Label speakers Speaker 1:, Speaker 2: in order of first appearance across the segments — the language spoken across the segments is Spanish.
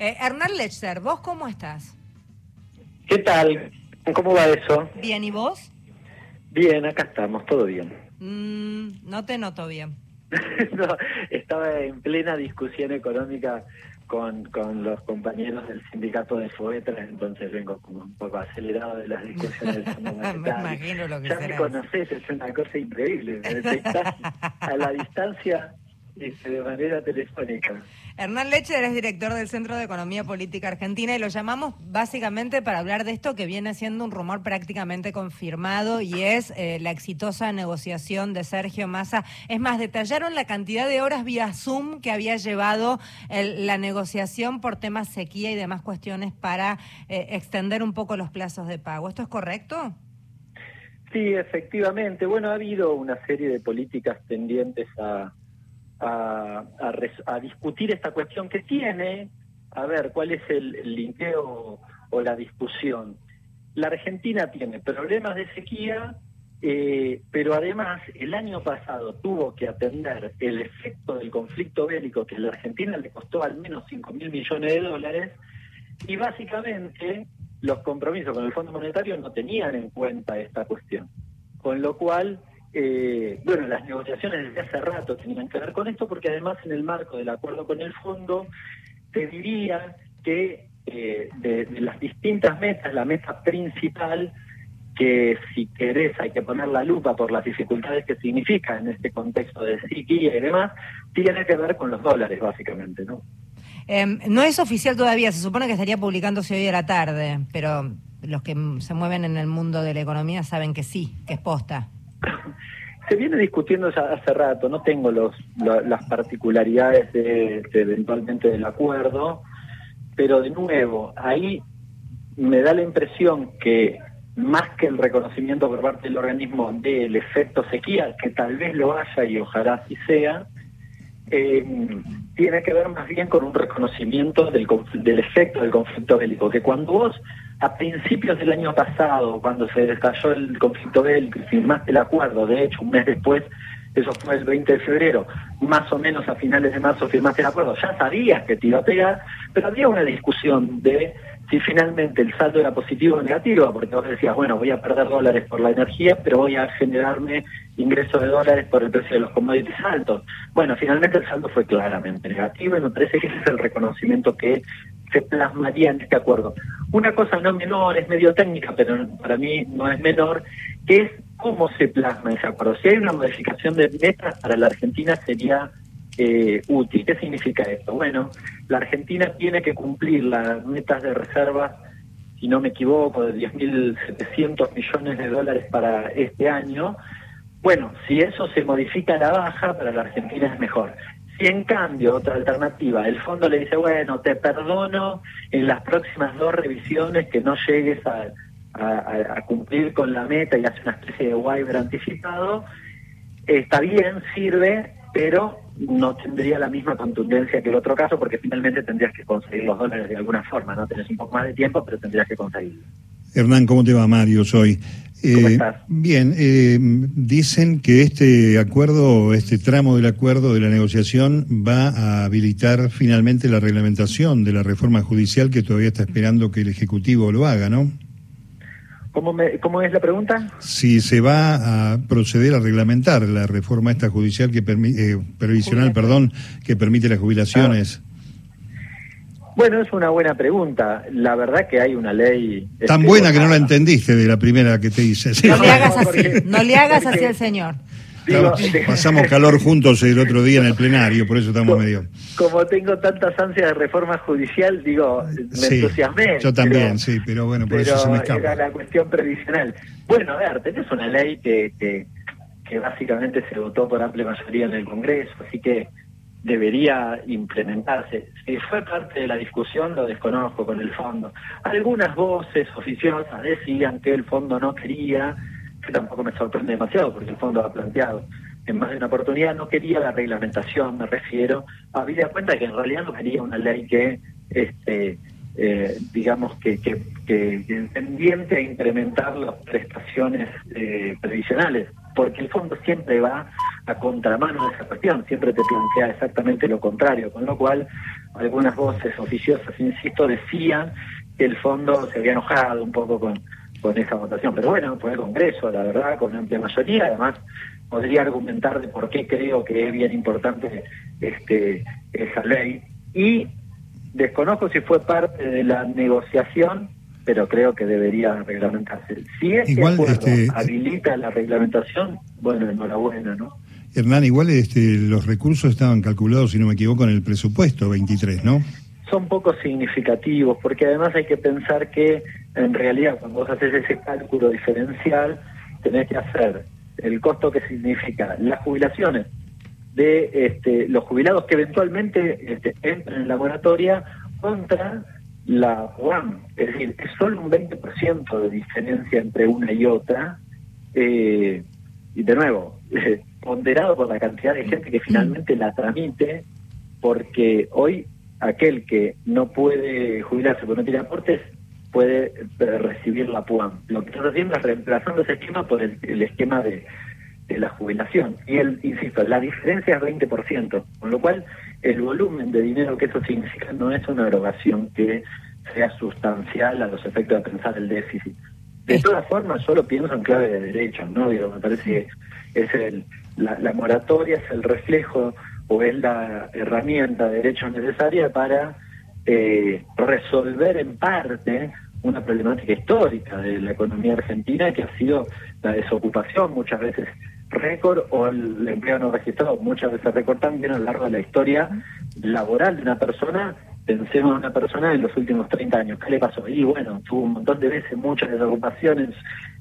Speaker 1: Eh, Hernán ¿vos cómo estás?
Speaker 2: ¿Qué tal? ¿Cómo va eso?
Speaker 1: Bien, ¿y vos?
Speaker 2: Bien, acá estamos, todo bien.
Speaker 1: Mm, no te noto bien.
Speaker 2: no, estaba en plena discusión económica con, con los compañeros del sindicato de Foetra, entonces vengo como un poco acelerado de las discusiones
Speaker 1: me imagino lo que
Speaker 2: Ya me conoces, es una cosa increíble. a la distancia de manera telefónica.
Speaker 1: Hernán Lecher es director del Centro de Economía Política Argentina y lo llamamos básicamente para hablar de esto que viene siendo un rumor prácticamente confirmado y es eh, la exitosa negociación de Sergio Massa. Es más, detallaron la cantidad de horas vía Zoom que había llevado la negociación por temas sequía y demás cuestiones para eh, extender un poco los plazos de pago. ¿Esto es correcto?
Speaker 2: Sí, efectivamente. Bueno, ha habido una serie de políticas tendientes a a, discutir esta cuestión que tiene, a ver cuál es el, linkeo o la discusión. La Argentina tiene problemas de sequía, eh, pero además el año pasado tuvo que atender el efecto del conflicto bélico que a la Argentina le costó al menos 5 mil millones de dólares y básicamente los compromisos con el Fondo Monetario no tenían en cuenta esta cuestión. Con lo cual, eh, bueno, las negociaciones desde hace rato tenían que ver con esto, porque además en el marco del acuerdo con el fondo, te diría que eh, de, las distintas metas, la meta principal, que si querés hay que poner la lupa por las dificultades que significa en este contexto de sequía y demás, tiene que ver con los dólares, básicamente, ¿no?
Speaker 1: Em, no es oficial todavía, se supone que estaría publicándose hoy a la tarde, pero los que se mueven en el mundo de la economía saben que sí, que es posta.
Speaker 2: Se viene discutiendo ya hace rato, no tengo las particularidades de, eventualmente del acuerdo, pero de nuevo, ahí me da la impresión que más que el reconocimiento por parte del organismo del efecto sequía, que tal vez lo haya y ojalá así sea, eh, tiene que ver más bien con un reconocimiento del, efecto del conflicto bélico, que cuando vos a principios del año pasado, cuando se estalló el conflicto bélico y firmaste el acuerdo, de hecho, un mes después, eso fue el 20 de febrero, más o menos a finales de marzo firmaste el acuerdo, ya sabías que te a pegar, pero había una discusión de si finalmente el saldo era positivo o negativo, porque vos decías, bueno, voy a perder dólares por la energía, pero voy a generarme ingresos de dólares por el precio de los commodities altos. Bueno, finalmente el saldo fue claramente negativo y me parece que ese es el reconocimiento que se plasmaría en este acuerdo. Una cosa no menor, es medio técnica, pero para mí no es menor, que es cómo se plasma ese acuerdo. Si hay una modificación de metas para la Argentina sería eh, útil. ¿Qué significa esto? Bueno, la Argentina tiene que cumplir las metas de reservas, si no me equivoco, de 10.700 millones de dólares para este año. Bueno, si eso se modifica a la baja, para la Argentina es mejor. Si en cambio, otra alternativa, el fondo le dice, bueno, te perdono en las próximas dos revisiones que no llegues a, cumplir con la meta y hace una especie de waiver anticipado, está bien, sirve, pero no tendría la misma contundencia que el otro caso porque finalmente tendrías que conseguir los dólares de alguna forma, ¿no? Tenés un poco más de tiempo, pero tendrías que conseguirlos.
Speaker 3: Hernán, ¿cómo te va? Mario, soy.
Speaker 2: Eh,
Speaker 3: bien, eh, dicen que este acuerdo, este tramo del acuerdo de la negociación va a habilitar finalmente la reglamentación de la reforma judicial que todavía está esperando que el Ejecutivo lo haga, ¿no?
Speaker 2: ¿Cómo, ¿Cómo es la pregunta?
Speaker 3: Si se va a proceder a reglamentar la reforma esta judicial que permite, eh, previsional, perdón, que permite las jubilaciones.
Speaker 2: Bueno, es una buena pregunta. La verdad que hay una ley...
Speaker 3: Tan buena que no la entendiste de la primera que te hice.
Speaker 1: No, le hagas así, no le hagas así al señor.
Speaker 3: Pasamos calor juntos el otro día en el plenario, por eso estamos medio...
Speaker 2: Como tengo tantas ansias de reforma judicial, digo, me entusiasmé.
Speaker 3: Yo también, sí, pero bueno, por eso se me escapa.
Speaker 2: Era la cuestión previsional. Bueno, a ver, tenés una ley que, que, que básicamente se votó por amplia mayoría en el Congreso, así que debería implementarse. Si fue parte de la discusión, lo desconozco con el fondo. Algunas voces oficiosas decían que el fondo no quería, tampoco me sorprende demasiado porque el fondo ha planteado en más de una oportunidad, no quería la reglamentación, me refiero, había cuenta que en realidad no quería una ley que, este, eh, digamos, que, que, que, tendiente a incrementar las prestaciones eh, previsionales porque el fondo siempre va a contramano de esa cuestión, siempre te plantea exactamente lo contrario, con lo cual algunas voces oficiosas, insisto, decían que el fondo se había enojado un poco con, con esa votación, pero bueno, fue el Congreso, la verdad, con amplia mayoría, además podría argumentar de por qué creo que es bien importante este esa ley y desconozco si fue parte de la negociación pero creo que debería reglamentarse. Si este Igual, este, habilita la reglamentación, bueno, enhorabuena, ¿no?
Speaker 3: Hernán, igual este, los recursos estaban calculados, si no me equivoco, en el presupuesto 23, ¿no?
Speaker 2: Son poco significativos, porque además hay que pensar que en realidad cuando vos haces ese cálculo diferencial, tenés que hacer el costo que significa las jubilaciones de este, los jubilados que eventualmente este, entran en la moratoria contra la UAM. Es decir, es solo un 20% de diferencia entre una y otra. Eh, y de nuevo, ponderado por la cantidad de gente que finalmente la tramite, porque hoy aquel que no puede jubilarse porque no tiene aportes puede eh, recibir la PUAM. Lo que está haciendo es reemplazando ese esquema por el, esquema de, de, la jubilación. Y el, insisto, la diferencia es 20%, con lo cual el volumen de dinero que eso significa no es una erogación que sea sustancial a los efectos de pensar el déficit. De todas formas, yo lo pienso en clave de derechos, ¿no? Digo, me parece que es el, la, la moratoria es el reflejo o es la herramienta de derechos necesaria para eh, resolver en parte una problemática histórica de la economía argentina que ha sido la desocupación muchas veces récord o el empleo no registrado muchas veces récord también a lo largo de la historia laboral de una persona pensemos en una persona en los últimos 30 años ¿qué le pasó? y bueno, tuvo un montón de veces muchas desocupaciones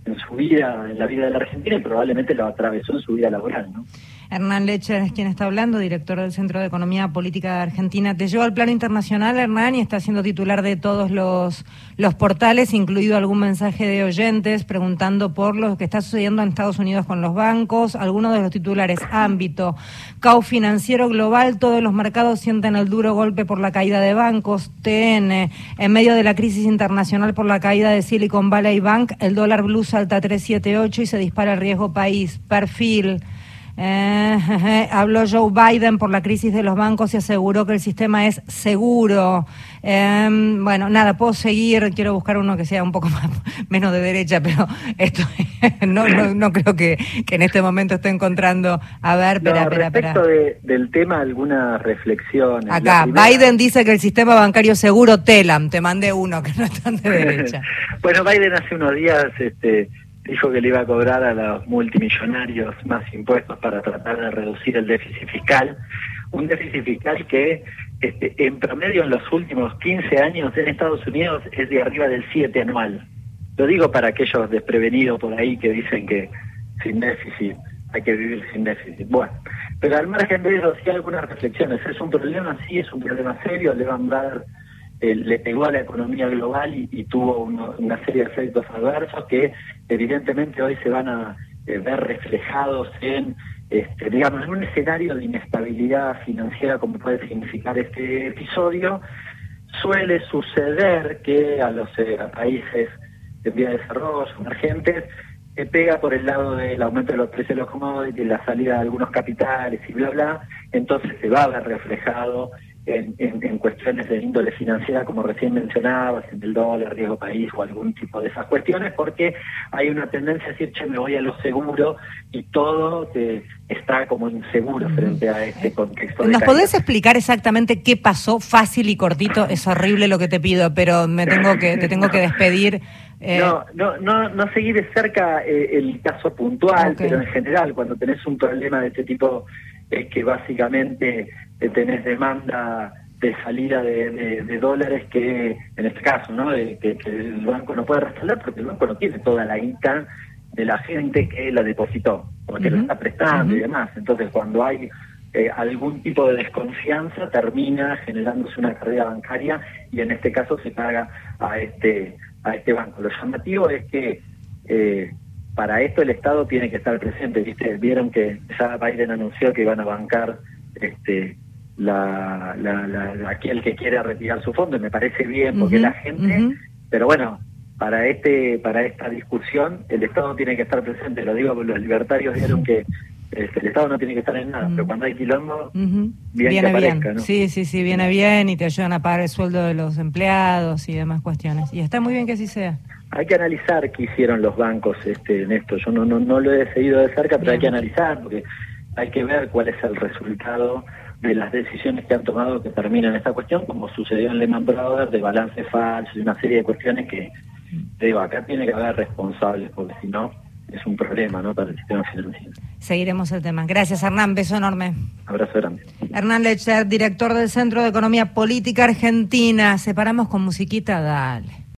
Speaker 2: en su vida, en la vida de la Argentina y probablemente lo atravesó en su vida laboral, ¿no?
Speaker 1: Hernán Lecher es quien está hablando, director del Centro de Economía Política de Argentina. Te llevo al plano internacional, Hernán, y está siendo titular de todos los, los portales, incluido algún mensaje de oyentes preguntando por lo que está sucediendo en Estados Unidos con los bancos. Algunos de los titulares, ámbito, caos financiero global, todos los mercados sienten el duro golpe por la caída de bancos. TN, en medio de la crisis internacional por la caída de Silicon Valley Bank, el dólar blue salta 378 y se dispara el riesgo país. Perfil. Eh, habló Joe Biden por la crisis de los bancos y aseguró que el sistema es seguro. Eh, bueno, nada, puedo seguir. Quiero buscar uno que sea un poco más, menos de derecha, pero esto no, no, creo que, en este momento esté encontrando. A ver, espera, espera,
Speaker 2: respecto del tema, alguna reflexión.
Speaker 1: Acá, Biden dice que el sistema bancario seguro, TELAM. Te mandé uno que no es tan de derecha.
Speaker 2: bueno, Biden hace unos días. este dijo que le iba a cobrar a los multimillonarios más impuestos para tratar de reducir el déficit fiscal, un déficit fiscal que este, en promedio en los últimos 15 años en Estados Unidos es de arriba del 7 anual. Lo digo para aquellos desprevenidos por ahí que dicen que sin déficit hay que vivir sin déficit. Bueno, pero al margen de eso sí algunas reflexiones. Es un problema, sí, es un problema serio, le van a dar eh, le pegó a la economía global y, tuvo una serie de efectos adversos que evidentemente hoy se van a eh, ver reflejados en, este, digamos, en un escenario de inestabilidad financiera como puede significar este episodio. Suele suceder que a los eh, países en vía de desarrollo, emergentes, se pega por el lado del aumento de los precios de los commodities, la salida de algunos capitales y bla, bla, entonces se va a ver reflejado en, cuestiones de índole financiera, como recién mencionabas, en el dólar, riesgo país o algún tipo de esas cuestiones, porque hay una tendencia a decir, che, me voy a lo seguro y todo está como inseguro frente a este contexto.
Speaker 1: ¿Nos podés explicar exactamente qué pasó? Fácil y cortito, es horrible lo que te pido, pero me tengo que, te tengo que despedir.
Speaker 2: Eh. No, no, no, no seguir de cerca eh, el caso puntual, pero en general, cuando tenés un problema de este tipo, es que básicamente que tenés demanda de salida de, dólares que, en este caso, ¿no? De, que, el banco no puede respaldar porque el banco no tiene toda la guita de la gente que la depositó, porque lo está prestando y demás. Entonces, cuando hay eh, algún tipo de desconfianza, termina generándose una carrera bancaria y en este caso se paga a este, a este banco. Lo llamativo es que eh, para esto el Estado tiene que estar presente. ¿viste? Vieron que ya Biden anunció que iban a bancar este la, la, aquel que quiere retirar su fondo, me parece bien, porque la gente, pero bueno, para este para esta discusión el Estado tiene que estar presente. Lo digo porque los libertarios dijeron que este, el Estado no tiene que estar en nada, pero mm. cuando hay quilombo, bien viene que aparezca,
Speaker 1: bien. Sí, sí, sí, viene bien y te ayudan a pagar el sueldo de los empleados y demás cuestiones. Y está muy bien que así sea.
Speaker 2: Hay que analizar qué hicieron los bancos este, en esto. Yo no, no, no lo he seguido de cerca, pero hay que analizar porque hay que ver cuál es el resultado de las decisiones que han tomado que terminan esta cuestión, como sucedió en Lehman Brothers, de balance falso y una serie de cuestiones que, digo, acá tiene que haber responsables, porque si no, es un problema ¿no? para el sistema financiero.
Speaker 1: Seguiremos el tema. Gracias, Hernán. Beso enorme.
Speaker 2: Abrazo grande.
Speaker 1: Hernán Lecher, director del Centro de Economía Política Argentina. Separamos con musiquita, dale.